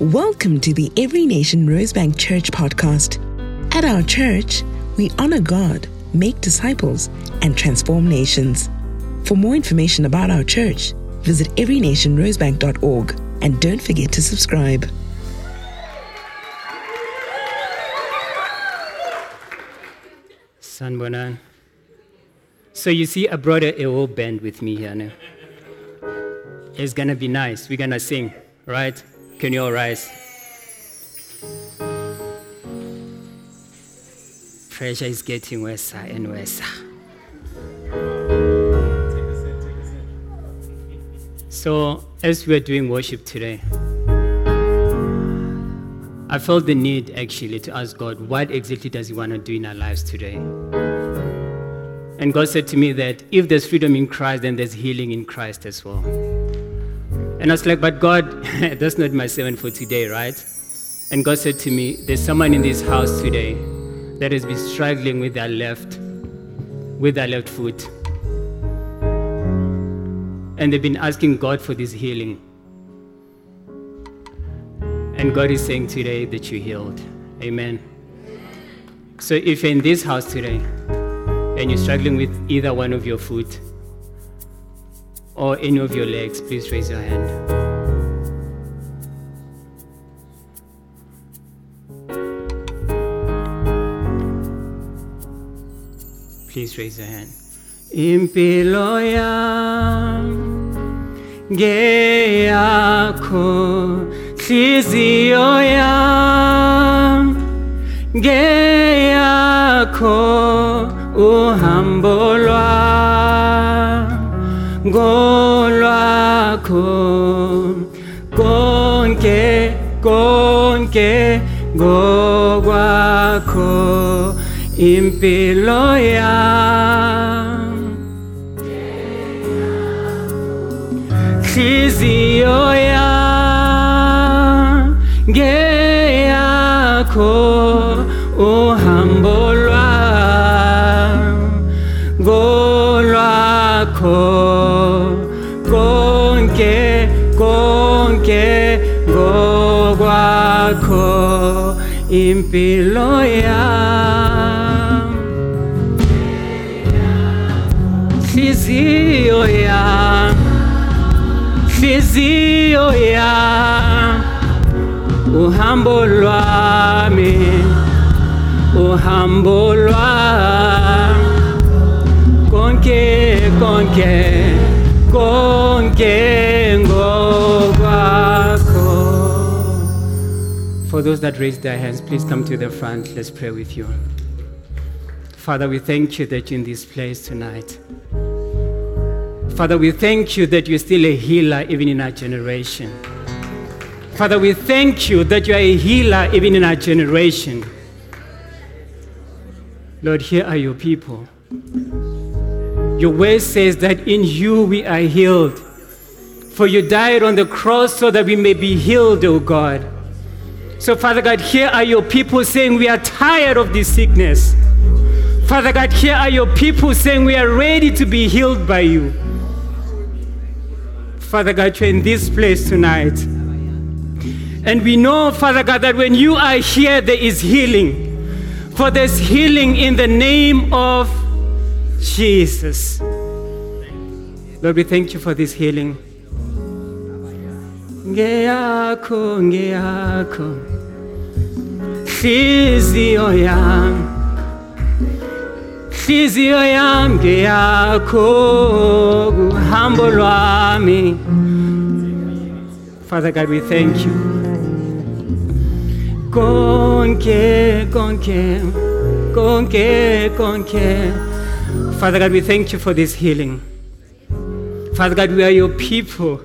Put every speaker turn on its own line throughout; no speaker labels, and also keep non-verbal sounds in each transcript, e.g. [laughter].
Welcome to the Every Nation Rosebank Church podcast. At our church, we honor God, make disciples, and transform nations. For more information about our church, visit everynationrosebank.org and don't forget to subscribe.
Sanbonan. So you see, I brought a, a whole band with me here now. It's gonna be nice. We're gonna sing, right? Can you all rise? Pressure is getting worse and worse. So, as we are doing worship today, I felt the need actually to ask God, what exactly does He want to do in our lives today? And God said to me that if there's freedom in Christ, then there's healing in Christ as well. And I was like, but God, [laughs] that's not my sermon for today, right? And God said to me, there's someone in this house today that has been struggling with their left, with their left foot. And they've been asking God for this healing. And God is saying today that you're healed. Amen. So if you're in this house today and you're struggling with either one of your foot or any of your legs, please raise your hand. Please raise your hand. Impilo ngeyakho hliziyo yam ngeyakho uhambo ngolwakho konke konke ngokwakho impilo yam hliziyo yam ngeyakho uhambo lwam ngolwakho impilo yam hliziyo yam hliziyo yam uhambo lwami. Uhambo lwam konke konke konke for those that raised their hands please come to the front let's pray with you father we thank you that you're in this place tonight Father, we thank you that you're still a healer even in our generation. Father, we thank you that you are a healer even in our generation. Lord, here are your people. Your word says that in you we are healed. For you died on the cross so that we may be healed, O God. So, Father God, here are your people saying we are tired of this sickness. Father God, here are your people saying we are ready to be healed by you. Father God, you're in this place tonight. And we know, Father God, that when you are here, there is healing. For there's healing in the name of Jesus. Lord, we thank you for this healing. Ngeyakho, ngeyakho, hliziyo yam, hliziyo yam ngeyakho, uhambo lwami. Father God, we thank you. Konke, konke, konke, konke. Father God, we thank you for this healing. Father God, we are your people.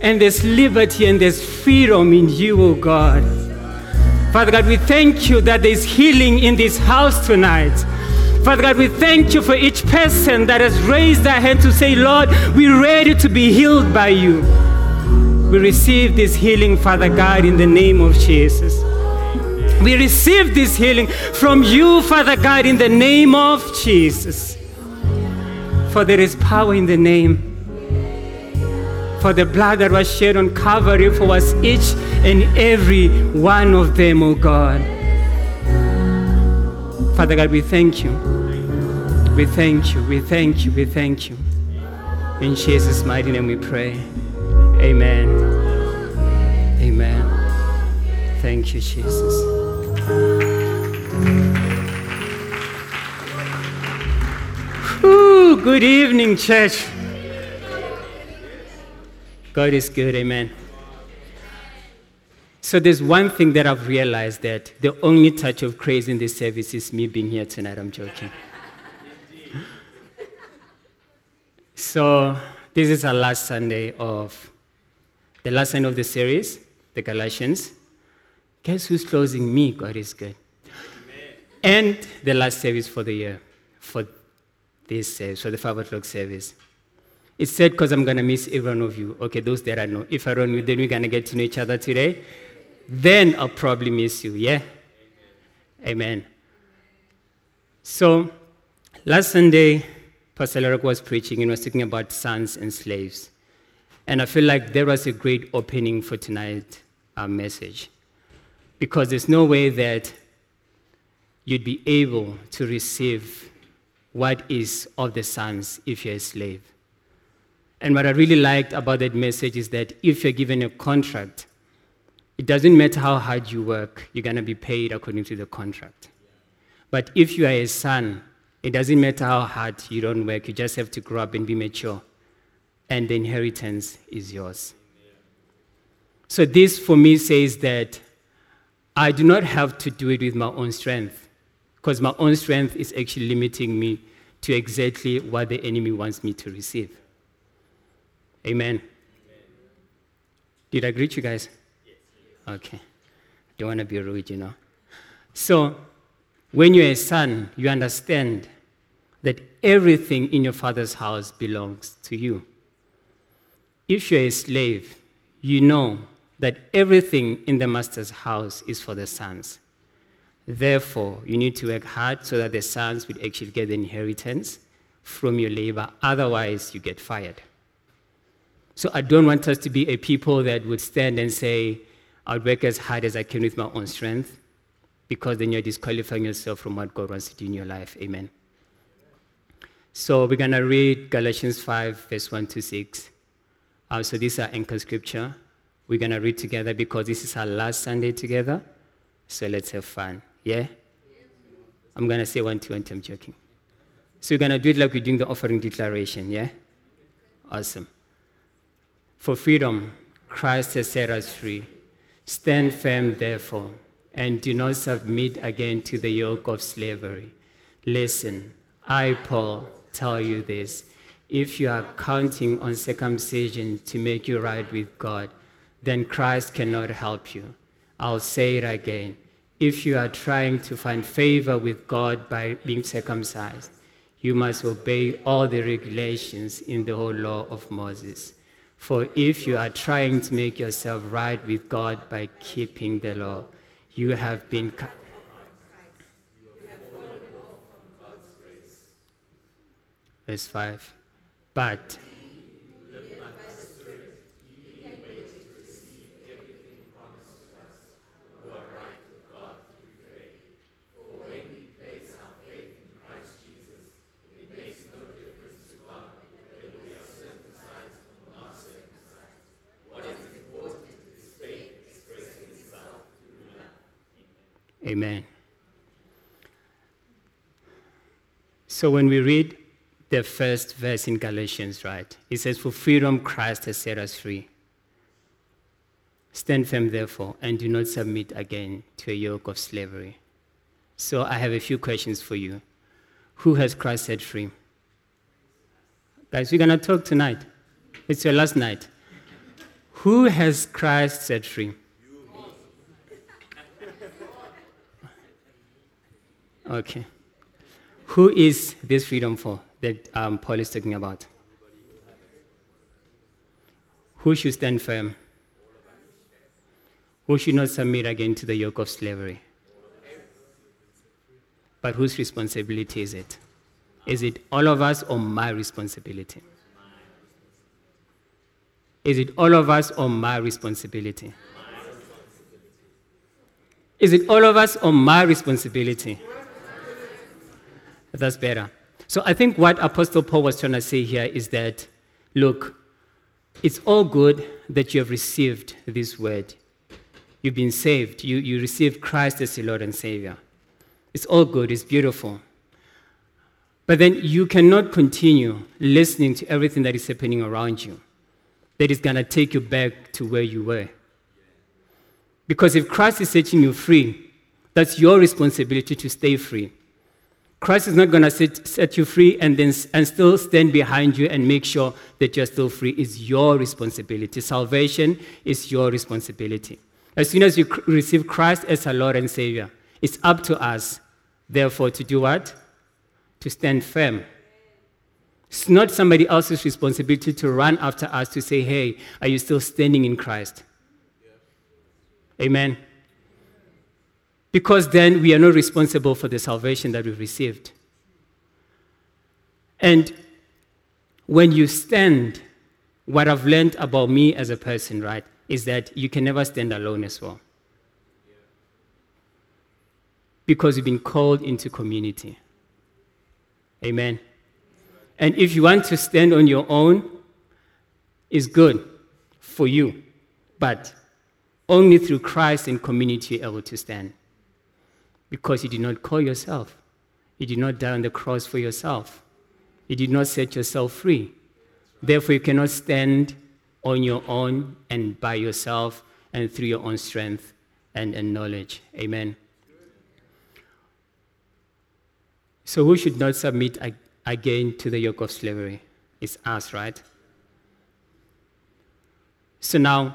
And there's liberty and there's freedom in you, oh God. Father God, we thank you that there's healing in this house tonight. Father God, we thank you for each person that has raised their hand to say, Lord, we're ready to be healed by you. We receive this healing, Father God, in the name of Jesus. We receive this healing from you, Father God, in the name of Jesus. For there is power in the name. For the blood that was shed on Calvary for us each and every one of them, oh God. Father God, we thank you. We thank you, we thank you, we thank you. In Jesus' mighty name we pray. Amen. Amen. Thank you, Jesus. Ooh, good evening, church. God is good, amen. So there's one thing that I've realized that the only touch of craze in this service is me being here tonight. I'm joking. so this is our last Sunday of the last Sunday of the series, the Galatians. Guess who's closing me? God is good. Amen. And the last service for the year, for this service, for the five o'clock service. It's said because I'm going to miss every one of you. Okay, those that I know. If I don't then we're going to get to know each other today. Then I'll probably miss you. Yeah? Amen. So, last Sunday, Pastor Larek was preaching and was talking about sons and slaves. And I feel like there was a great opening for tonight's message. Because there's no way that you'd be able to receive what is of the sons if you're a slave. And what I really liked about that message is that if you're given a contract, it doesn't matter how hard you work, you're going to be paid according to the contract. But if you are a son, it doesn't matter how hard you don't work, you just have to grow up and be mature. And the inheritance is yours. So, this for me says that I do not have to do it with my own strength, because my own strength is actually limiting me to exactly what the enemy wants me to receive. Amen. Amen. Did I greet you guys? Yes. Okay. Don't want to be rude, you know. So, when you're a son, you understand that everything in your father's house belongs to you. If you're a slave, you know that everything in the master's house is for the sons. Therefore, you need to work hard so that the sons will actually get the inheritance from your labor. Otherwise, you get fired. So I don't want us to be a people that would stand and say, I'll work as hard as I can with my own strength, because then you're disqualifying yourself from what God wants to do in your life. Amen. So we're going to read Galatians 5, verse 1 to 6. Um, so these are anchor scripture. We're going to read together because this is our last Sunday together. So let's have fun. Yeah? I'm going to say one, two, and I'm joking. So we're going to do it like we're doing the offering declaration. Yeah? Awesome. For freedom, Christ has set us free. Stand firm, therefore, and do not submit again to the yoke of slavery. Listen, I, Paul, tell you this. If you are counting on circumcision to make you right with God, then Christ cannot help you. I'll say it again. If you are trying to find favor with God by being circumcised, you must obey all the regulations in the whole law of Moses. For if you are trying to make yourself right with God by keeping the law, you have been. Cut. Verse 5. But Amen. So when we read the first verse in Galatians, right, it says, For freedom Christ has set us free. Stand firm, therefore, and do not submit again to a yoke of slavery. So I have a few questions for you. Who has Christ set free? Guys, we're going to talk tonight. It's your last night. Who has Christ set free? Okay. Who is this freedom for that um, Paul is talking about? Who should stand firm? Who should not submit again to the yoke of slavery? But whose responsibility is it? Is it all of us or my responsibility? Is it all of us or my responsibility? Is it all of us or my responsibility? That's better. So I think what Apostle Paul was trying to say here is that, look, it's all good that you have received this word. You've been saved. You, you received Christ as your Lord and Savior. It's all good. It's beautiful. But then you cannot continue listening to everything that is happening around you that is going to take you back to where you were. Because if Christ is setting you free, that's your responsibility to stay free. Christ is not going to set, set you free and then and still stand behind you and make sure that you're still free. It's your responsibility. Salvation is your responsibility. As soon as you receive Christ as our Lord and Savior, it's up to us, therefore, to do what? To stand firm. It's not somebody else's responsibility to run after us to say, hey, are you still standing in Christ? Amen. Because then we are not responsible for the salvation that we've received. And when you stand, what I've learned about me as a person, right, is that you can never stand alone as well. Because you've been called into community. Amen. And if you want to stand on your own, it's good for you. But only through Christ and community you're able to stand. Because you did not call yourself. You did not die on the cross for yourself. You did not set yourself free. Therefore, you cannot stand on your own and by yourself and through your own strength and, and knowledge. Amen. So, who should not submit again to the yoke of slavery? It's us, right? So now,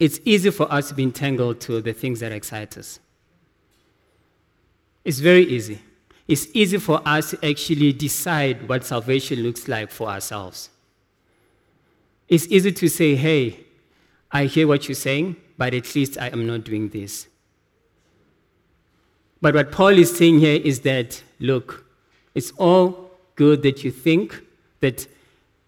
it's easy for us to be entangled to the things that excite us. It's very easy. It's easy for us to actually decide what salvation looks like for ourselves. It's easy to say, hey, I hear what you're saying, but at least I am not doing this. But what Paul is saying here is that, look, it's all good that you think that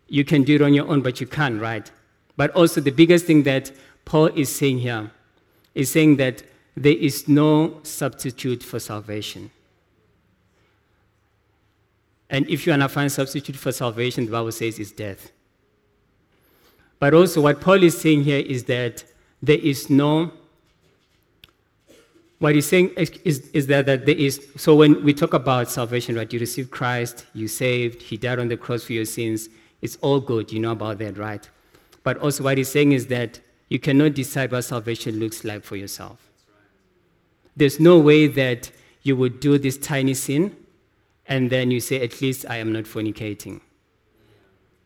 you can do it on your own, but you can't, right? But also, the biggest thing that Paul is saying here is saying that there is no substitute for salvation. And if you want to find substitute for salvation, the Bible says is death. But also, what Paul is saying here is that there is no. What he's saying is, is that, that there is. So, when we talk about salvation, right, you receive Christ, you saved, He died on the cross for your sins. It's all good. You know about that, right? But also, what he's saying is that you cannot decide what salvation looks like for yourself. There's no way that you would do this tiny sin and then you say, At least I am not fornicating.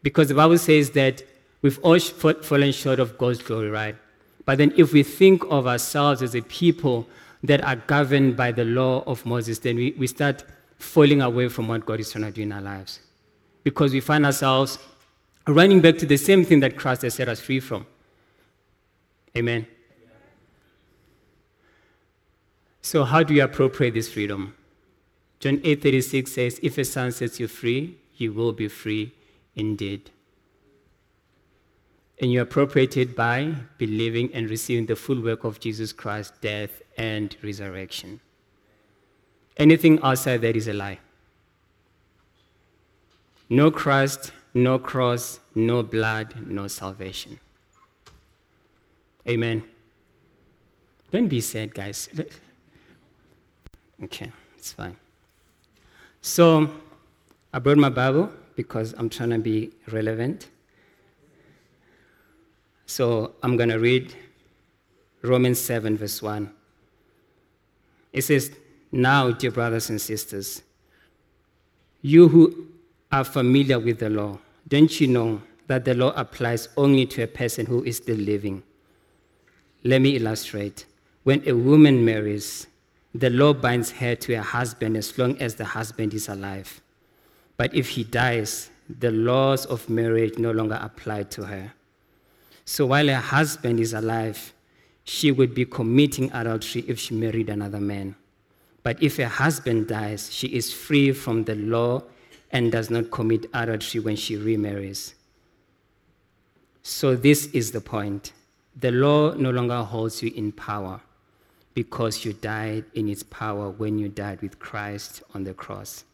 Because the Bible says that We've all fallen short of God's glory, right? But then if we think of ourselves as a people that are governed by the law of Moses, then we, we start falling away from what God is trying to do in our lives. Because we find ourselves running back to the same thing that Christ has set us free from. Amen. So how do you appropriate this freedom? John 8:36 says, "If a son sets you free, you will be free indeed." and you appropriate it by believing and receiving the full work of Jesus Christ's death and resurrection. Anything outside that is a lie. No Christ, no cross, no blood, no salvation. Amen. Don't be sad, guys. Okay, it's fine. So, I brought my Bible because I'm trying to be relevant. So I'm going to read Romans 7, verse 1. It says, Now, dear brothers and sisters, you who are familiar with the law, don't you know that the law applies only to a person who is still living? Let me illustrate. When a woman marries, the law binds her to her husband as long as the husband is alive. But if he dies, the laws of marriage no longer apply to her. So while her husband is alive, she would be committing adultery if she married another man. But if her husband dies, she is free from the law and does not commit adultery when she remarries. So, this is the point. The law no longer holds you in power because you died in its power when you died with Christ on the cross.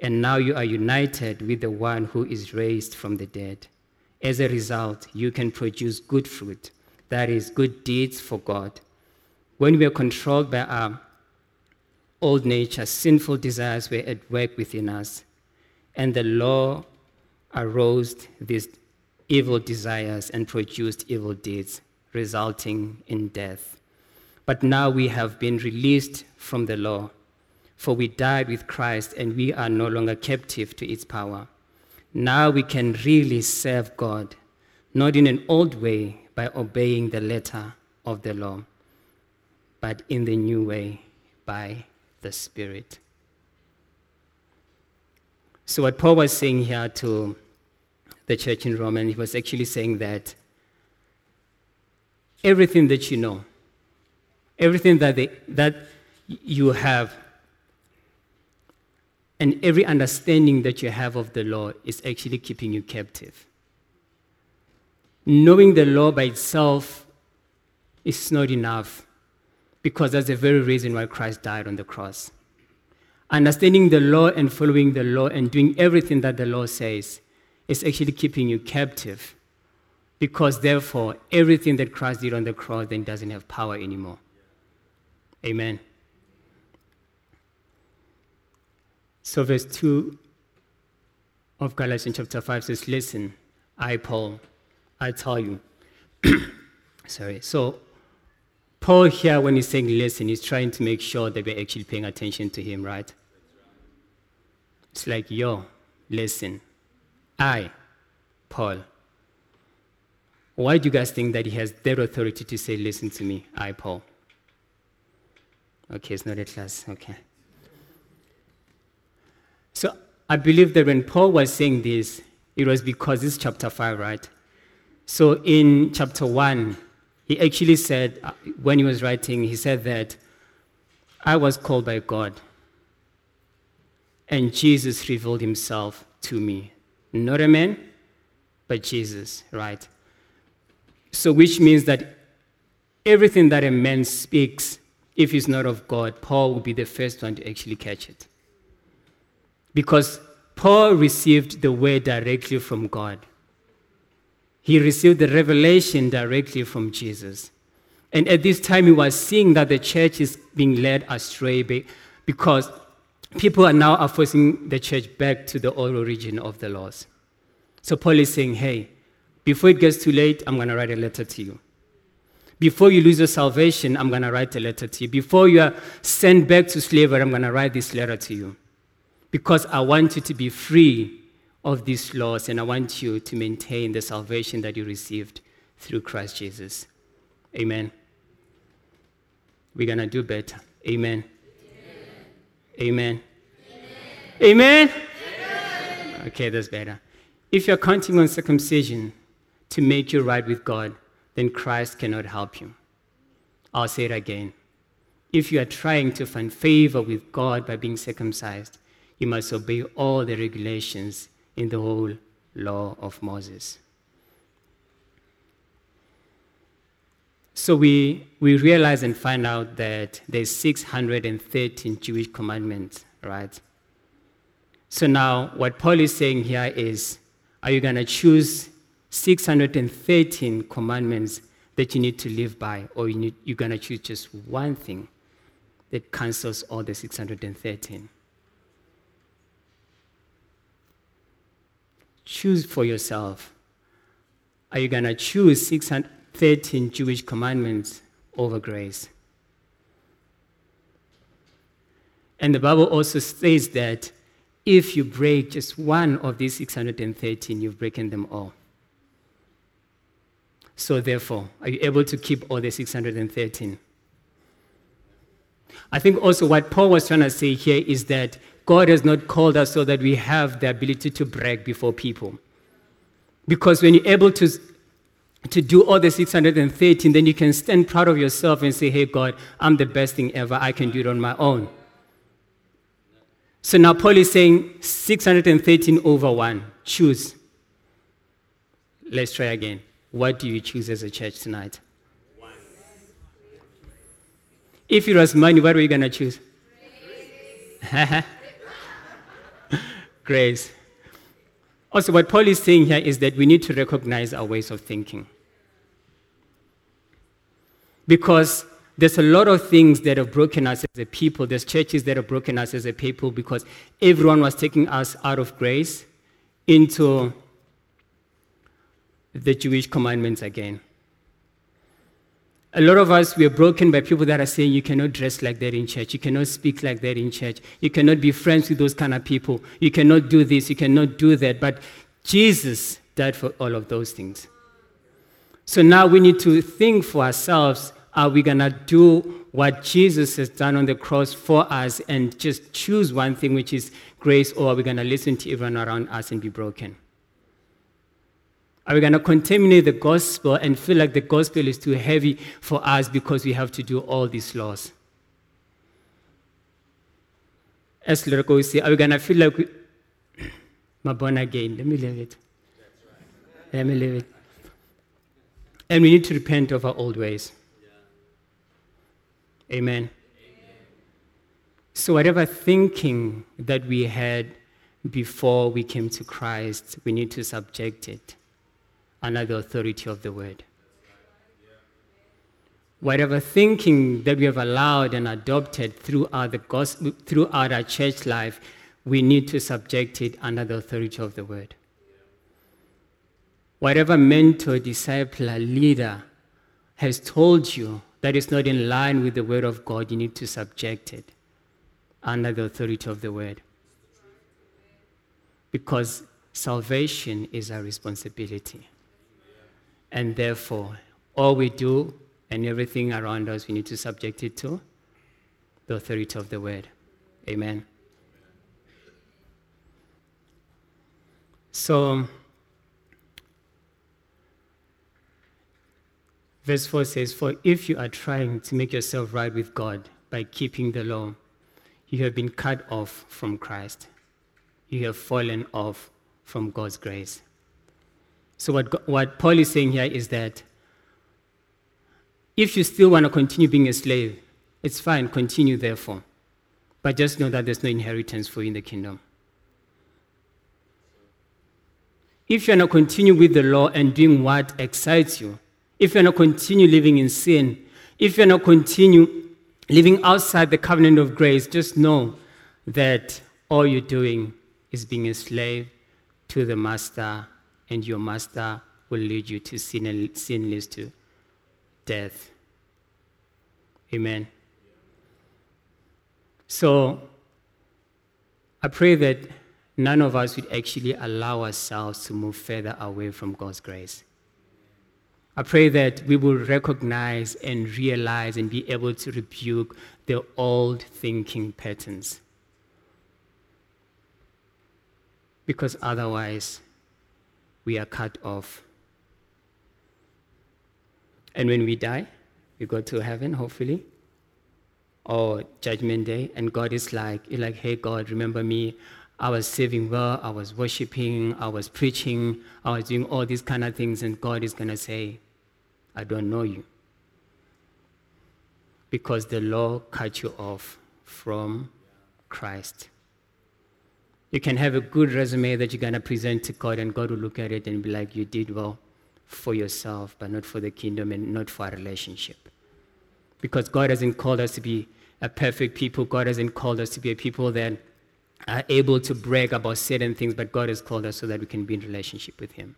And now you are united with the one who is raised from the dead. As a result, you can produce good fruit, that is, good deeds for God. When we are controlled by our old nature, sinful desires were at work within us, and the law arose these evil desires and produced evil deeds, resulting in death. But now we have been released from the law, for we died with Christ and we are no longer captive to its power. Now we can really serve God, not in an old way by obeying the letter of the law, but in the new way by the Spirit. So, what Paul was saying here to the church in Rome, and he was actually saying that everything that you know, everything that, they, that you have, and every understanding that you have of the law is actually keeping you captive. Knowing the law by itself is not enough because that's the very reason why Christ died on the cross. Understanding the law and following the law and doing everything that the law says is actually keeping you captive because therefore everything that Christ did on the cross then doesn't have power anymore. Amen. So, verse 2 of Galatians chapter 5 says, Listen, I, Paul, I tell you. [clears throat] Sorry. So, Paul here, when he's saying listen, he's trying to make sure that we're actually paying attention to him, right? It's like, yo, listen. I, Paul. Why do you guys think that he has that authority to say, listen to me, I, Paul? Okay, it's not a class. Okay. So I believe that when Paul was saying this, it was because it's chapter 5, right? So in chapter 1, he actually said, uh, when he was writing, he said that I was called by God, and Jesus revealed himself to me. Not a man, but Jesus, right? So, which means that everything that a man speaks, if he's not of God, Paul will be the first one to actually catch it. Because Paul received the word directly from God. He received the revelation directly from Jesus. And at this time, he was seeing that the church is being led astray because people are now forcing the church back to the old origin of the laws. So Paul is saying, hey, before it gets too late, I'm going to write a letter to you. Before you lose your salvation, I'm going to write a letter to you. Before you are sent back to slavery, I'm going to write this letter to you. Because I want you to be free of these laws, and I want you to maintain the salvation that you received through Christ Jesus. Amen. We're going to do better. Amen. Amen. Amen. Amen. Amen. Okay, that's better. If you're counting on circumcision to make you right with God, then Christ cannot help you. I'll say it again. If you are trying to find favor with God by being circumcised, you must obey all the regulations in the whole law of Moses. So we, we realize and find out that there's 613 Jewish commandments, right? So now what Paul is saying here is, are you going to choose 613 commandments that you need to live by, or you need, you're going to choose just one thing that cancels all the 613? Choose for yourself. Are you going to choose 613 Jewish commandments over grace? And the Bible also says that if you break just one of these 613, you've broken them all. So, therefore, are you able to keep all the 613? I think also what Paul was trying to say here is that God has not called us so that we have the ability to brag before people. Because when you're able to, to do all the 613, then you can stand proud of yourself and say, hey, God, I'm the best thing ever. I can do it on my own. So now Paul is saying 613 over 1. Choose. Let's try again. What do you choose as a church tonight? If it was money, what were you going to choose? Grace. [laughs] Grace. Also, what Paul is saying here is that we need to recognize our ways of thinking. Because there's a lot of things that have broken us as a people. There's churches that have broken us as a people because everyone was taking us out of grace into the Jewish commandments again. A lot of us, we are broken by people that are saying you cannot dress like that in church, you cannot speak like that in church, you cannot be friends with those kind of people, you cannot do this, you cannot do that. But Jesus died for all of those things. So now we need to think for ourselves are we going to do what Jesus has done on the cross for us and just choose one thing, which is grace, or are we going to listen to everyone around us and be broken? Are we going to contaminate the gospel and feel like the gospel is too heavy for us because we have to do all these laws? As Lorco say, are we going to feel like we, [coughs] I'm born again? Let me leave it. Let me leave it. And we need to repent of our old ways. Amen. Amen. So, whatever thinking that we had before we came to Christ, we need to subject it under the authority of the word. Whatever thinking that we have allowed and adopted throughout, the gospel, throughout our church life, we need to subject it under the authority of the word. Whatever mentor, disciple, leader has told you that is not in line with the word of God, you need to subject it under the authority of the word. Because salvation is our responsibility. And therefore, all we do and everything around us, we need to subject it to the authority of the word. Amen. So, verse 4 says, For if you are trying to make yourself right with God by keeping the law, you have been cut off from Christ. You have fallen off from God's grace. So, what, what Paul is saying here is that if you still want to continue being a slave, it's fine, continue therefore. But just know that there's no inheritance for you in the kingdom. If you're not continue with the law and doing what excites you, if you're not continue living in sin, if you're not continue living outside the covenant of grace, just know that all you're doing is being a slave to the master and your master will lead you to sin sin leads to death. Amen. So I pray that none of us would actually allow ourselves to move further away from God's grace. I pray that we will recognize and realize and be able to rebuke the old thinking patterns. Because otherwise, we are cut off. And when we die, we go to heaven, hopefully, or judgment day, and God is like, like, hey, God, remember me. I was serving well, I was worshiping, I was preaching, I was doing all these kind of things, and God is going to say, I don't know you. Because the law cut you off from Christ. You can have a good resume that you're going to present to God, and God will look at it and be like, You did well for yourself, but not for the kingdom and not for a relationship. Because God hasn't called us to be a perfect people, God hasn't called us to be a people that are able to brag about certain things, but God has called us so that we can be in relationship with Him.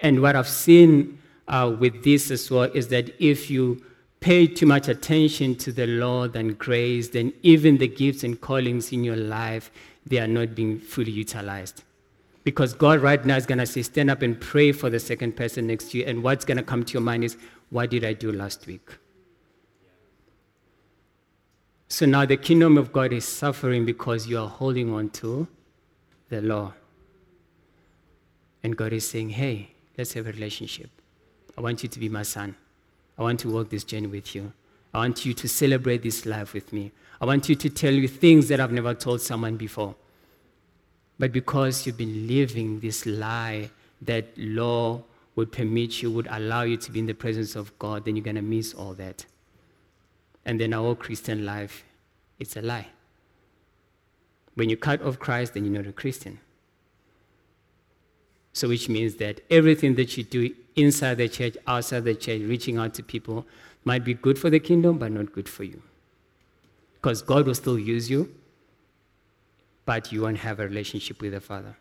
And what I've seen uh, with this as well is that if you pay too much attention to the Lord and grace, then even the gifts and callings in your life, they are not being fully utilized. Because God right now is going to say, stand up and pray for the second person next to you. And what's going to come to your mind is, what did I do last week? So now the kingdom of God is suffering because you are holding on to the law. And God is saying, hey, let's have a relationship. I want you to be my son. I want to walk this journey with you. I want you to celebrate this life with me. I want you to tell you things that I've never told someone before. But because you've been living this lie that law would permit you, would allow you to be in the presence of God, then you're going to miss all that. And then our Christian life, it's a lie. When you cut off Christ, then you're not a Christian. So, which means that everything that you do inside the church, outside the church, reaching out to people, might be good for the kingdom, but not good for you. Because God will still use you, but you won't have a relationship with the Father.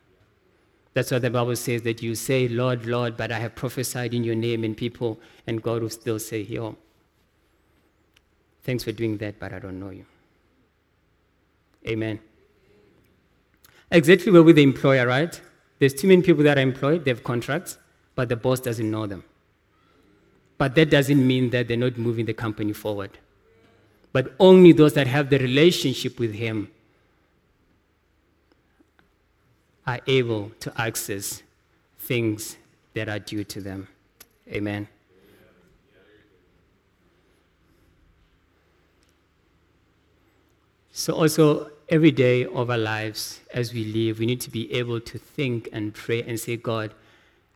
That's why the Bible says that you say, Lord, Lord, but I have prophesied in your name, and people, and God will still say, Yo, thanks for doing that, but I don't know you. Amen. Exactly where with the employer, right? There's too many people that are employed, they have contracts, but the boss doesn't know them. But that doesn't mean that they're not moving the company forward. But only those that have the relationship with Him are able to access things that are due to them. Amen. So, also, every day of our lives as we live, we need to be able to think and pray and say, God,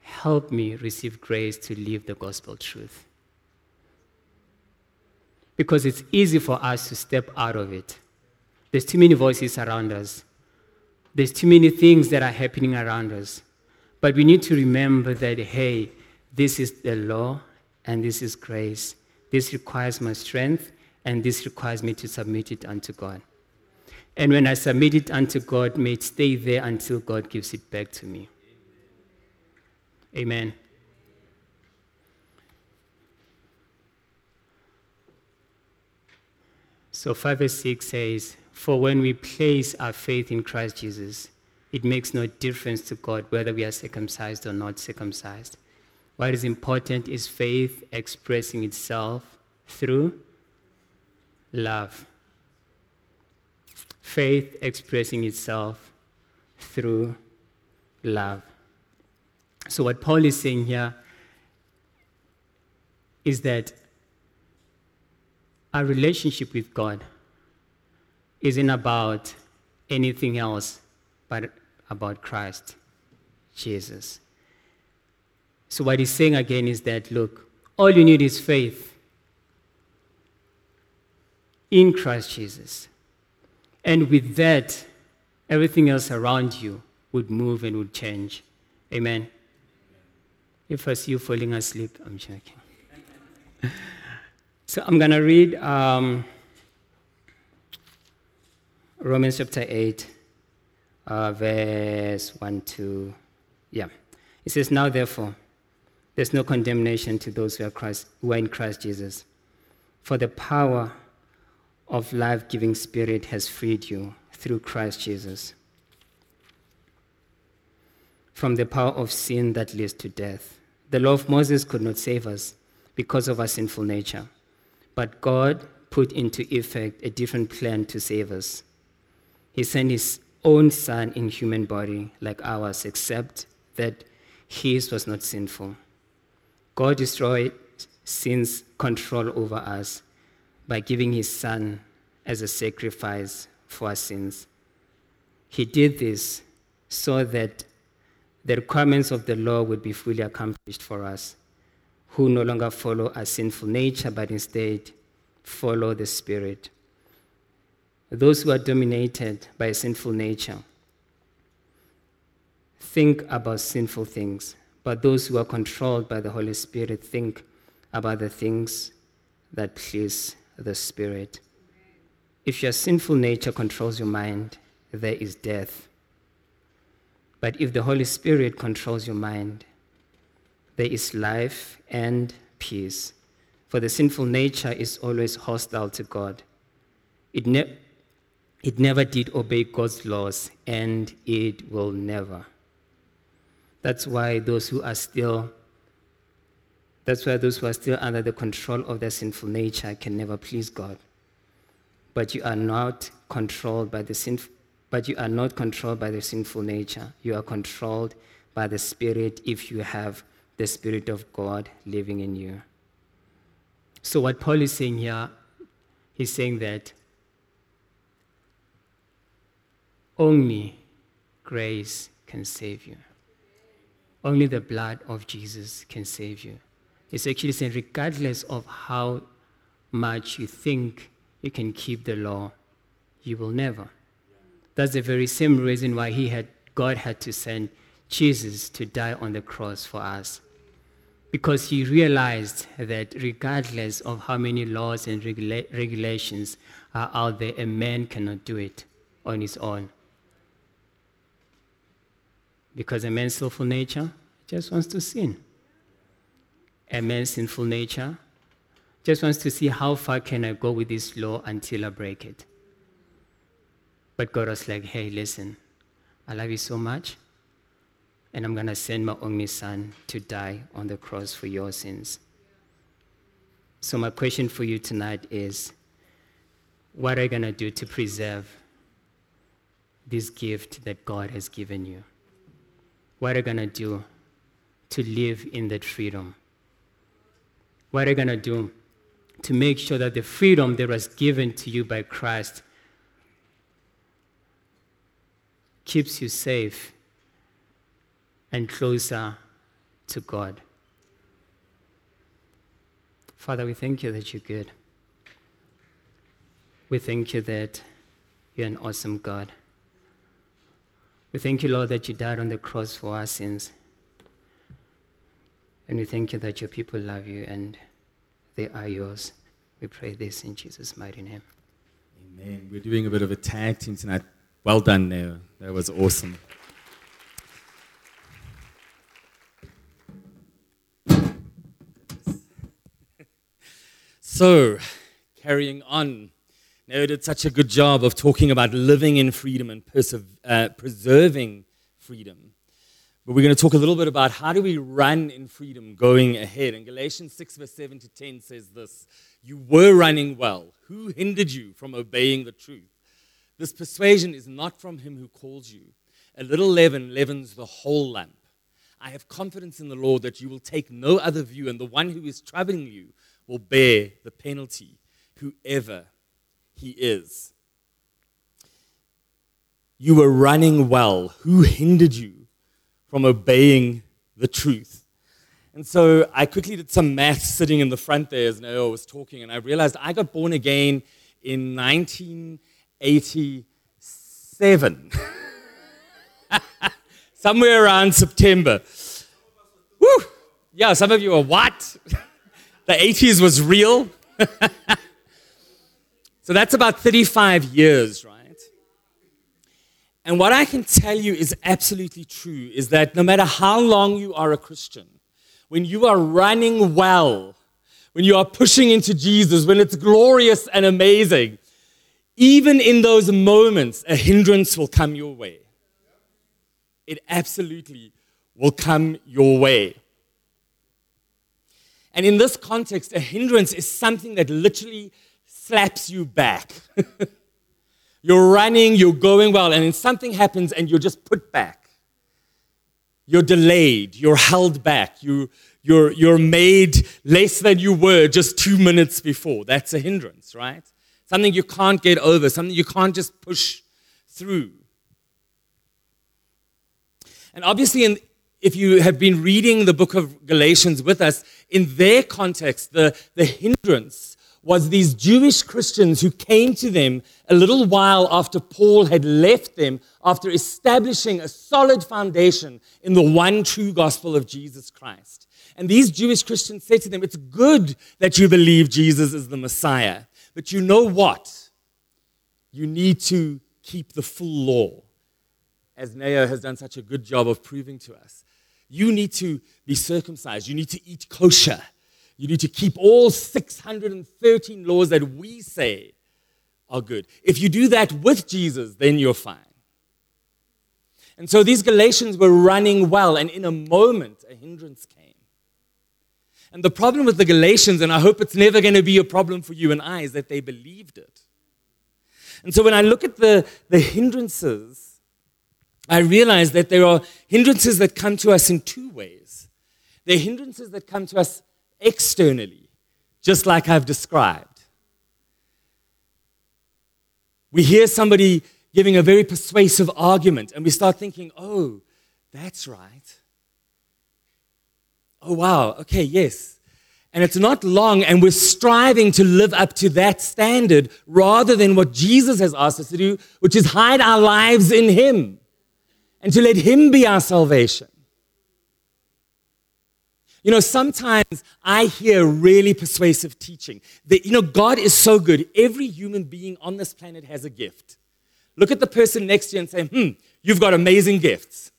help me receive grace to live the gospel truth. Because it's easy for us to step out of it. There's too many voices around us, there's too many things that are happening around us. But we need to remember that, hey, this is the law and this is grace. This requires my strength and this requires me to submit it unto God. And when I submit it unto God, may it stay there until God gives it back to me. Amen. So 5 verse 6 says, For when we place our faith in Christ Jesus, it makes no difference to God whether we are circumcised or not circumcised. What is important is faith expressing itself through love faith expressing itself through love. So, what Paul is saying here is that our relationship with God isn't about anything else but about Christ, Jesus. So, what he's saying again is that look, all you need is faith in Christ Jesus. And with that, everything else around you would move and would change. Amen. If I see you falling asleep, I'm joking. so I'm going to read um, Romans chapter 8, uh, verse 1 to, yeah. It says, Now therefore, there's no condemnation to those who are, Christ, who are in Christ Jesus. For the power of life giving spirit has freed you through Christ Jesus from the power of sin that leads to death. The law of Moses could not save us because of our sinful nature, but God put into effect a different plan to save us. He sent his own son in human body like ours, except that his was not sinful. God destroyed sin's control over us by giving his son as a sacrifice for our sins. He did this so that the requirements of the law would be fully accomplished for us, who no longer follow our sinful nature, but instead follow the Spirit. Those who are dominated by a sinful nature think about sinful things, but those who are controlled by the Holy Spirit think about the things that please the Spirit. If your sinful nature controls your mind, there is death. But if the Holy Spirit controls your mind, there is life and peace. For the sinful nature is always hostile to God. It, ne- it never did obey God's laws, and it will never. That's why those who are still that's why those who are still under the control of their sinful nature can never please God. But you are not controlled by the sin, but you are not controlled by the sinful nature. You are controlled by the Spirit if you have the Spirit of God living in you. So what Paul is saying here, he's saying that only grace can save you. Only the blood of Jesus can save you. It's actually saying, regardless of how much you think you can keep the law, you will never. That's the very same reason why he had, God had to send Jesus to die on the cross for us. Because he realized that regardless of how many laws and regula- regulations are out there, a man cannot do it on his own. Because a man's sinful nature just wants to sin. A man's sinful nature just wants to see how far can I go with this law until I break it. But God was like, hey, listen, I love you so much and I'm going to send my only son to die on the cross for your sins. So, my question for you tonight is what are you going to do to preserve this gift that God has given you? What are you going to do to live in that freedom? What are you going to do to make sure that the freedom that was given to you by Christ keeps you safe and closer to God. Father, we thank you that you're good. We thank you that you're an awesome God. We thank you, Lord, that you died on the cross for our sins. And we thank you that your people love you and they are yours. We pray this in Jesus' mighty name.
Amen. We're doing a bit of a tag team tonight. Well done, Neo. That was awesome. So, carrying on, Neo did such a good job of talking about living in freedom and uh, preserving freedom. But we're going to talk a little bit about how do we run in freedom going ahead. And Galatians 6, verse 7 to 10 says this You were running well. Who hindered you from obeying the truth? This persuasion is not from him who calls you. A little leaven leavens the whole lump. I have confidence in the Lord that you will take no other view, and the one who is troubling you will bear the penalty, whoever he is. You were running well. Who hindered you from obeying the truth? And so I quickly did some math sitting in the front there as Noah was talking, and I realized I got born again in 1987. [laughs] Somewhere around September. Woo! Yeah, some of you are what? [laughs] the 80s was real. [laughs] so that's about 35 years, right? And what I can tell you is absolutely true is that no matter how long you are a Christian, when you are running well, when you are pushing into Jesus, when it's glorious and amazing, even in those moments, a hindrance will come your way. It absolutely will come your way. And in this context, a hindrance is something that literally slaps you back. [laughs] you're running, you're going well, and then something happens and you're just put back. You're delayed, you're held back, you, you're, you're made less than you were just two minutes before. That's a hindrance, right? Something you can't get over, something you can't just push through. And obviously, in, if you have been reading the book of Galatians with us, in their context, the, the hindrance was these Jewish Christians who came to them a little while after Paul had left them, after establishing a solid foundation in the one true gospel of Jesus Christ. And these Jewish Christians said to them, It's good that you believe Jesus is the Messiah, but you know what? You need to keep the full law, as Neo has done such a good job of proving to us. You need to be circumcised. You need to eat kosher. You need to keep all 613 laws that we say are good. If you do that with Jesus, then you're fine. And so these Galatians were running well, and in a moment, a hindrance came. And the problem with the Galatians, and I hope it's never going to be a problem for you and I, is that they believed it. And so when I look at the, the hindrances I realize that there are hindrances that come to us in two ways. There are hindrances that come to us externally, just like I've described. We hear somebody giving a very persuasive argument, and we start thinking, oh, that's right. Oh, wow, okay, yes. And it's not long, and we're striving to live up to that standard rather than what Jesus has asked us to do, which is hide our lives in Him and to let Him be our salvation. You know, sometimes I hear really persuasive teaching that, you know, God is so good. Every human being on this planet has a gift. Look at the person next to you and say, hmm, you've got amazing gifts.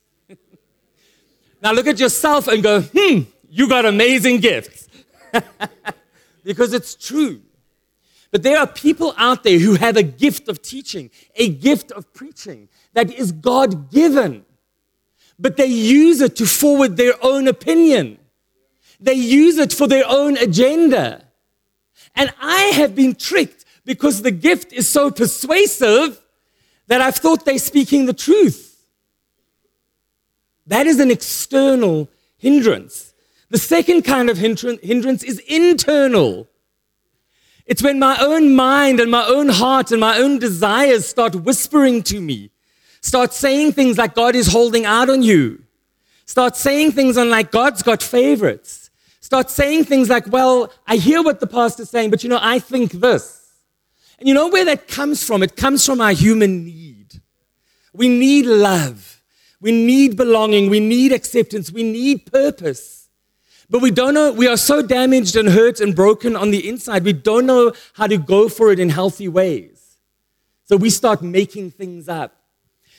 Now look at yourself and go, hmm, you got amazing gifts. [laughs] because it's true. But there are people out there who have a gift of teaching, a gift of preaching that is God given. But they use it to forward their own opinion. They use it for their own agenda. And I have been tricked because the gift is so persuasive that I've thought they're speaking the truth. That is an external hindrance. The second kind of hindrance is internal. It's when my own mind and my own heart and my own desires start whispering to me, start saying things like God is holding out on you, start saying things on like God's got favorites, start saying things like, well, I hear what the pastor's saying, but you know, I think this. And you know where that comes from? It comes from our human need. We need love. We need belonging. We need acceptance. We need purpose. But we don't know, we are so damaged and hurt and broken on the inside, we don't know how to go for it in healthy ways. So we start making things up.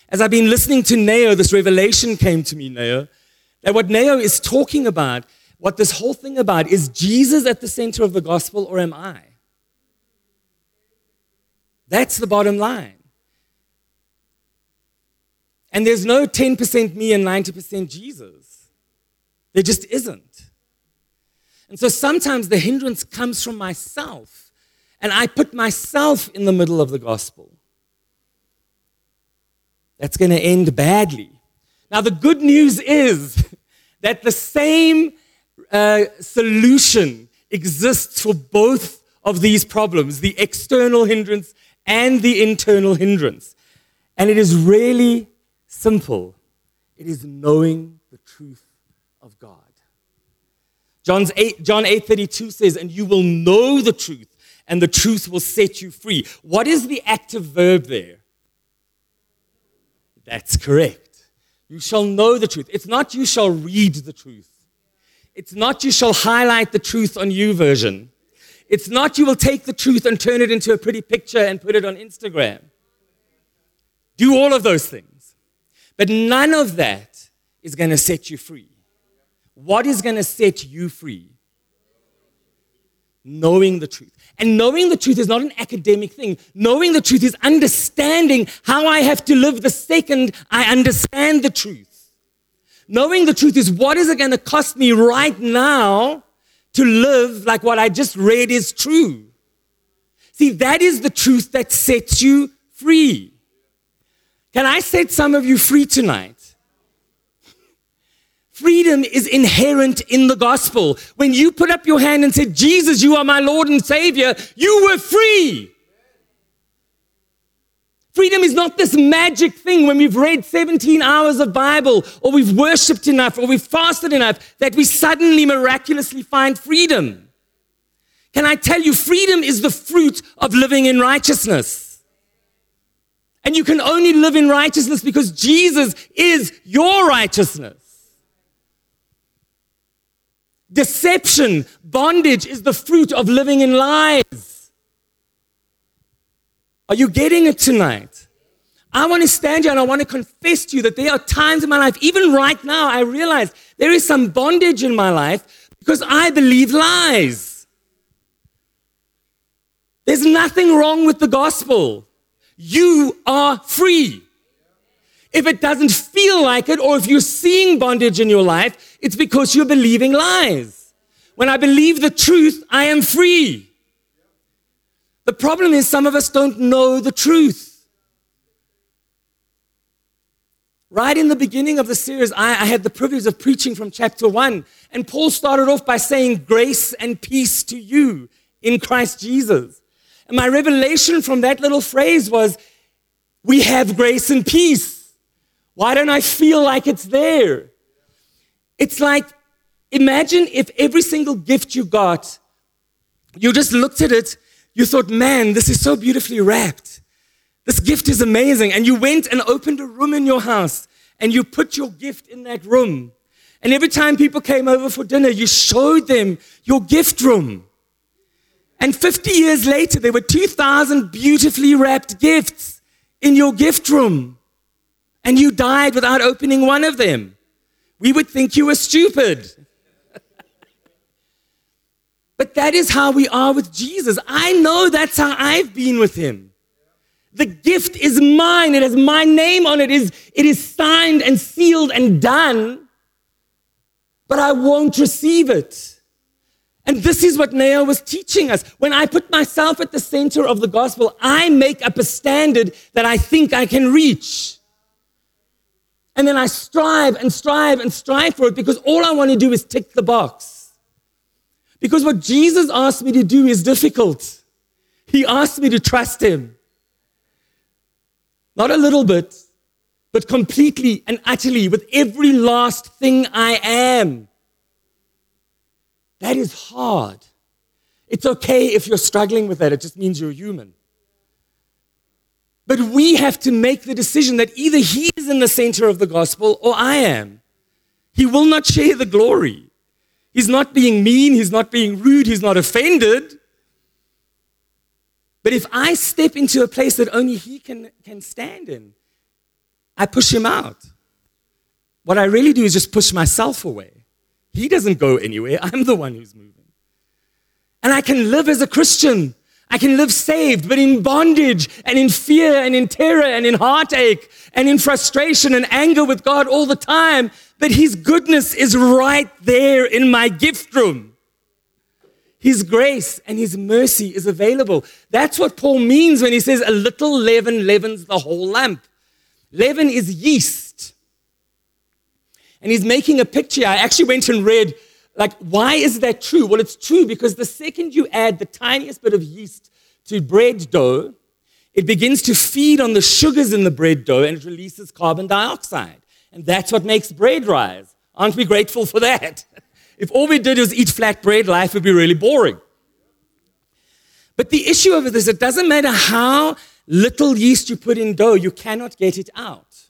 As I've been listening to Neo, this revelation came to me, Neo, that what Neo is talking about, what this whole thing about, is Jesus at the center of the gospel or am I? That's the bottom line. And there's no 10% me and 90% Jesus. There just isn't. And so sometimes the hindrance comes from myself, and I put myself in the middle of the gospel. That's going to end badly. Now, the good news is [laughs] that the same uh, solution exists for both of these problems the external hindrance and the internal hindrance. And it is really simple it is knowing the truth of God. John's 8, John 8 32 says, And you will know the truth, and the truth will set you free. What is the active verb there? That's correct. You shall know the truth. It's not you shall read the truth. It's not you shall highlight the truth on YouVersion. It's not you will take the truth and turn it into a pretty picture and put it on Instagram. Do all of those things. But none of that is going to set you free. What is going to set you free? Knowing the truth. And knowing the truth is not an academic thing. Knowing the truth is understanding how I have to live the second I understand the truth. Knowing the truth is what is it going to cost me right now to live like what I just read is true. See, that is the truth that sets you free. Can I set some of you free tonight? [laughs] Freedom is inherent in the gospel. When you put up your hand and said, Jesus, you are my Lord and Savior, you were free. Freedom is not this magic thing when we've read 17 hours of Bible or we've worshiped enough or we've fasted enough that we suddenly miraculously find freedom. Can I tell you, freedom is the fruit of living in righteousness. And you can only live in righteousness because Jesus is your righteousness. Deception, bondage is the fruit of living in lies. Are you getting it tonight? I want to stand here and I want to confess to you that there are times in my life, even right now, I realize there is some bondage in my life because I believe lies. There's nothing wrong with the gospel. You are free. If it doesn't feel like it, or if you're seeing bondage in your life, it's because you're believing lies. When I believe the truth, I am free. The problem is some of us don't know the truth. Right in the beginning of the series, I, I, had the privilege of preaching from chapter one. And Paul started off by saying, Grace and peace to you in Christ Jesus. My revelation from that little phrase was, we have grace and peace. Why don't I feel like it's there? It's like, imagine if every single gift you got, you just looked at it, you thought, man, this is so beautifully wrapped. This gift is amazing. And you went and opened a room in your house and you put your gift in that room. And every time people came over for dinner, you showed them your gift room. And 50 years later, there were 2,000 beautifully wrapped gifts in your gift room. And you died without opening one of them. We would think you were stupid. [laughs] but that is how we are with Jesus. I know that's how I've been with him. The gift is mine. It has my name on it. It is, it is signed and sealed and done, but I won't receive it. And this is what Neo was teaching us. When I put myself at the center of the gospel, I make up a standard that I think I can reach. And then I strive and strive and strive for it because all I want to do is tick the box. Because what Jesus asked me to do is difficult. He asked me to trust Him. Not a little bit, but completely and utterly with every last thing I am. That is hard. It's okay if you're struggling with that, it just means you're human. But we have to make the decision that either He is in the center of the gospel or I am. He will not share the glory. He's not being mean, He's not being rude, He's not offended. But if I step into a place that only He can, can stand in, I push Him out. What I really do is just push myself away. He doesn't go anywhere. I'm the one who's moving. And I can live as a Christian. I can live saved, but in bondage and in fear and in terror and in heartache and in frustration and anger with God all the time. But His goodness is right there in my gift room. His grace and His mercy is available. That's what Paul means when he says, A little leaven leavens the whole lump. Leaven is yeast. And he's making a picture. I actually went and read, like, why is that true? Well, it's true because the second you add the tiniest bit of yeast to bread dough, it begins to feed on the sugars in the bread dough and it releases carbon dioxide. And that's what makes bread rise. Aren't we grateful for that? [laughs] if all we did was eat flat bread, life would be really boring. But the issue of it is, it doesn't matter how little yeast you put in dough, you cannot get it out.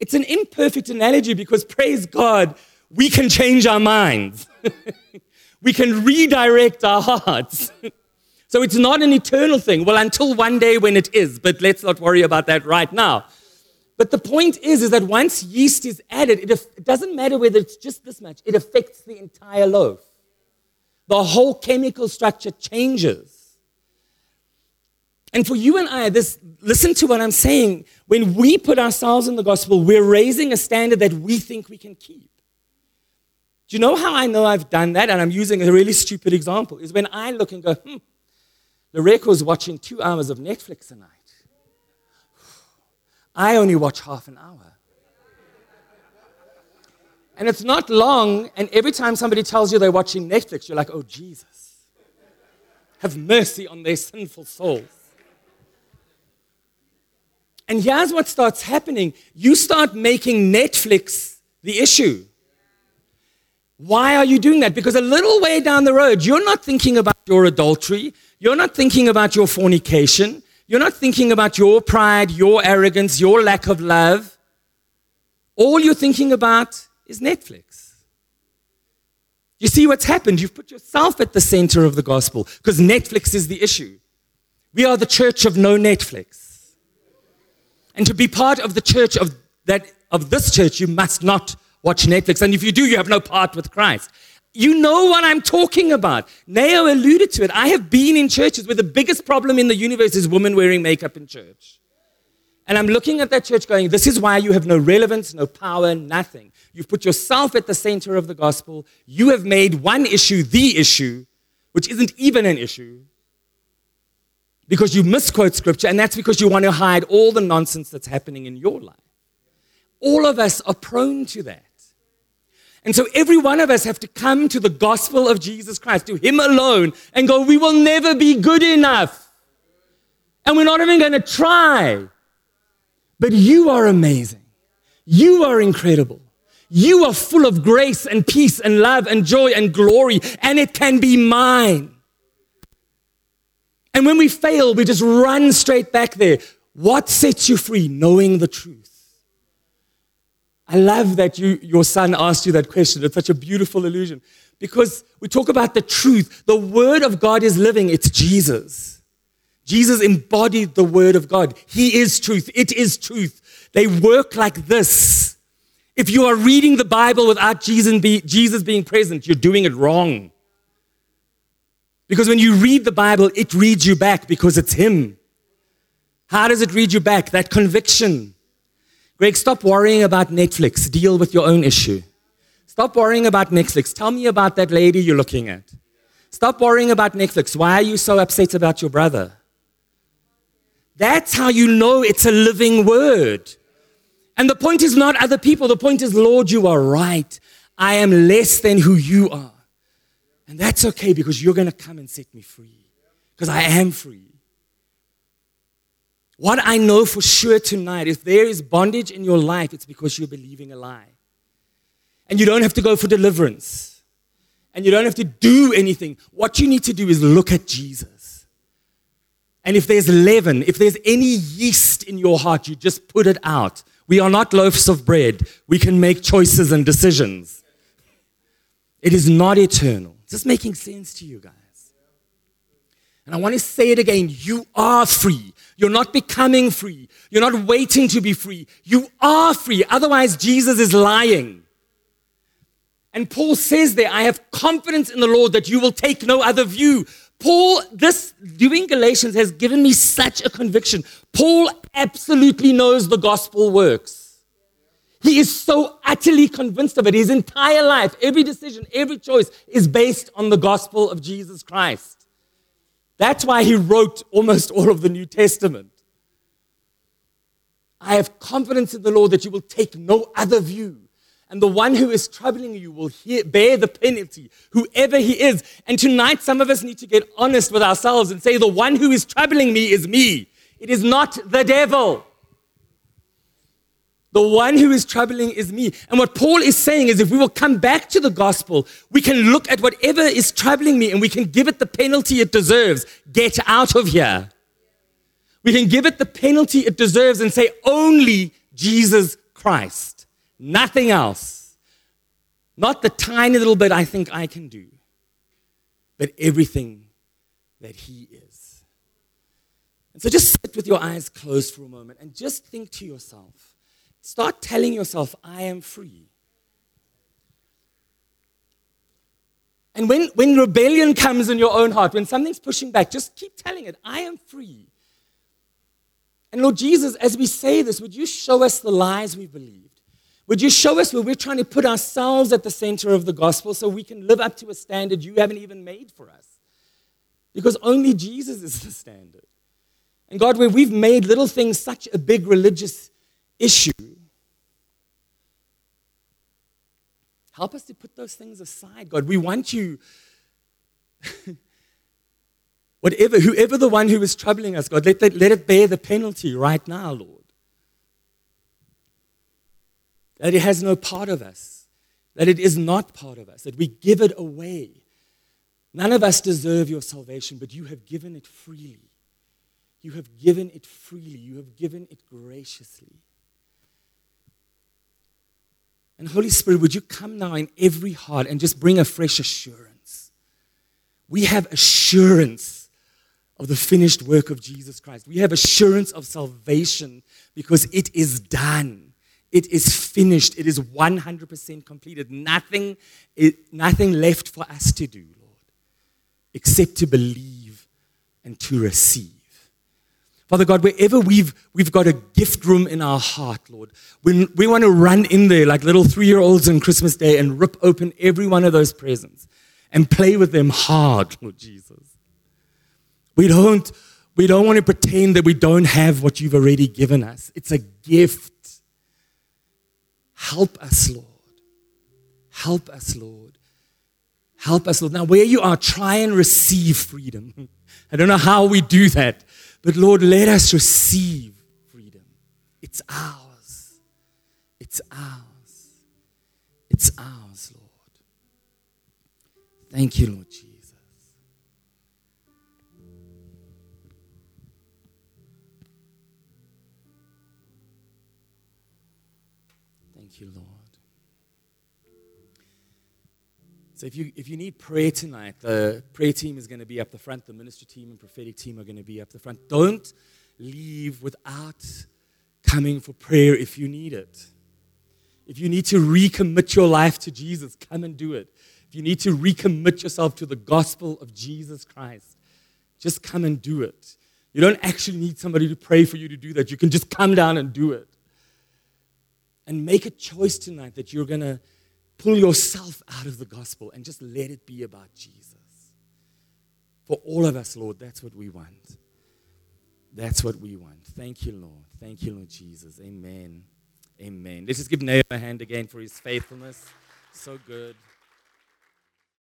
It's an imperfect analogy because, praise God, we can change our minds. [laughs] we can redirect our hearts. [laughs] so it's not an eternal thing. Well, until one day when it is, but let's not worry about that right now. But the point is, is that once yeast is added, it, it doesn't matter whether it's just this much, it affects the entire loaf. The whole chemical structure changes. And for you and I, this, listen to what I'm saying. When we put ourselves in the gospel, we're raising a standard that we think we can keep. Do you know how I know I've done that? And I'm using a really stupid example. Is when I look and go, hmm, Loreko's watching two hours of Netflix a night. [sighs] I only watch half an hour. And it's not long, and every time somebody tells you they're watching Netflix, you're like, oh, Jesus, have mercy on their sinful souls. And here's what starts happening you start making Netflix the issue. Why are you doing that? Because a little way down the road, you're not thinking about your adultery, you're not thinking about your fornication, you're not thinking about your pride, your arrogance, your lack of love. All you're thinking about is Netflix. You see what's happened? You've put yourself at the center of the gospel because Netflix is the issue. We are the church of no Netflix. And to be part of the church of, that, of this church, you must not watch Netflix. And if you do, you have no part with Christ. You know what I'm talking about. Neo alluded to it. I have been in churches where the biggest problem in the universe is women wearing makeup in church. And I'm looking at that church going, this is why you have no relevance, no power, nothing. You've put yourself at the center of the gospel. You have made one issue the issue, which isn't even an issue because you misquote scripture, and that's because you want to hide all the nonsense that's happening in your life. All of us are prone to that. And so every one of us have to come to the gospel of Jesus Christ, to Him alone, and go, we will never be good enough. And we're not even going to try. But you are amazing. You are incredible. You are full of grace and peace and love and joy and glory, and it can be mine. And when we fail, we just run straight back there. What sets you free? Knowing the truth. I love that you, your son asked you that question. It's such a beautiful illusion because we talk about the truth. The word of God is living, it's Jesus. Jesus embodied the word of God. He is truth. It is truth. They work like this. If you are reading the Bible without Jesus, Jesus being present, you're doing it wrong. Because when you read the Bible, it reads you back because it's Him. How does it read you back? That conviction. Greg, stop worrying about Netflix. Deal with your own issue. Stop worrying about Netflix. Tell me about that lady you're looking at. Stop worrying about Netflix. Why are you so upset about your brother? That's how you know it's a living word. And the point is not other people. The point is, Lord, you are right. I am less than who you are. And that's okay because you're going to come and set me free. Because I am free. What I know for sure tonight, if there is bondage in your life, it's because you're believing a lie. And you don't have to go for deliverance. And you don't have to do anything. What you need to do is look at Jesus. And if there's leaven, if there's any yeast in your heart, you just put it out. We are not loaves of bread. We can make choices and decisions. It is not eternal. Is this making sense to you guys? And I want to say it again. You are free. You're not becoming free. You're not waiting to be free. You are free. Otherwise, Jesus is lying. And Paul says there, I have confidence in the Lord that you will take no other view. Paul, this doing Galatians has given me such a conviction. Paul absolutely knows the gospel works. He is so utterly convinced of it. His entire life, every decision, every choice is based on the gospel of Jesus Christ. That's why he wrote almost all of the New Testament. I have confidence in the Lord that you will take no other view and the one who is troubling you will hear, bear the penalty, whoever he is. And tonight, some of us need to get honest with ourselves and say, The one who is troubling me is me. It is not the devil. The one who is troubling is me. And what Paul is saying is if we will come back to the gospel, we can look at whatever is troubling me and we can give it the penalty it deserves. Get out of here. We can give it the penalty it deserves and say, only Jesus Christ. Nothing else. Not the tiny little bit I think I can do, but everything that He is. And so just sit with your eyes closed for a moment and just think to yourself. Start telling yourself, I am free. And when, when rebellion comes in your own heart, when something's pushing back, just keep telling it, I am free. And Lord Jesus, as we say this, would you show us the lies we believed? Would you show us where we're trying to put ourselves at the center of the gospel so we can live up to a standard you haven't even made for us? Because only Jesus is the standard. And God, where we've made little things such a big religious issue, help us to put those things aside, God. We want you. [laughs] Whatever, whoever the one who is troubling us, God, let, that, let it bear the penalty right now, Lord. that it has no part of us, that it is not part of us, that we give it away. None of us deserve your salvation, but you have given it freely. You have given it freely. You have given it graciously. And Holy Spirit, would you come now in every heart and just bring a fresh assurance? We have assurance of the finished work of Jesus Christ. We have assurance of salvation because it is done. It is finished. It is 100% completed. Nothing, nothing left for us to do, Lord, except to believe and to receive. Father God, wherever we've, we've got a gift room in our heart, Lord, we, we want to run in there like little three year olds on Christmas Day and rip open every one of those presents and play with them hard, Lord Jesus. We don't, we don't want to pretend that we don't have what you've already given us. It's a gift. Help us, Lord. Help us, Lord. Help us, Lord. Now, where you are, try and receive freedom. [laughs] I don't know how we do that, but Lord, let us receive freedom. It's ours. It's ours. It's ours, Lord. Thank you, Lord So if you, if you need prayer tonight, the prayer team is going to be up the front, the ministry team and prophetic team are going to be up the front. Don't leave without coming for prayer if you need it. If you need to recommit your life to Jesus, come and do it. If you need to recommit yourself to the gospel of Jesus Christ, just come and do it. You don't actually need somebody to pray for you to do that. You can just come down and do it. And make a choice tonight that you're going to pull yourself out of the gospel and just let it be about Jesus. For all of us, Lord, that's what we want. That's what we want. Thank you, Lord. Thank you, Lord Jesus. Amen. Amen. Let's just give Nahum a hand again for his faithfulness. So good.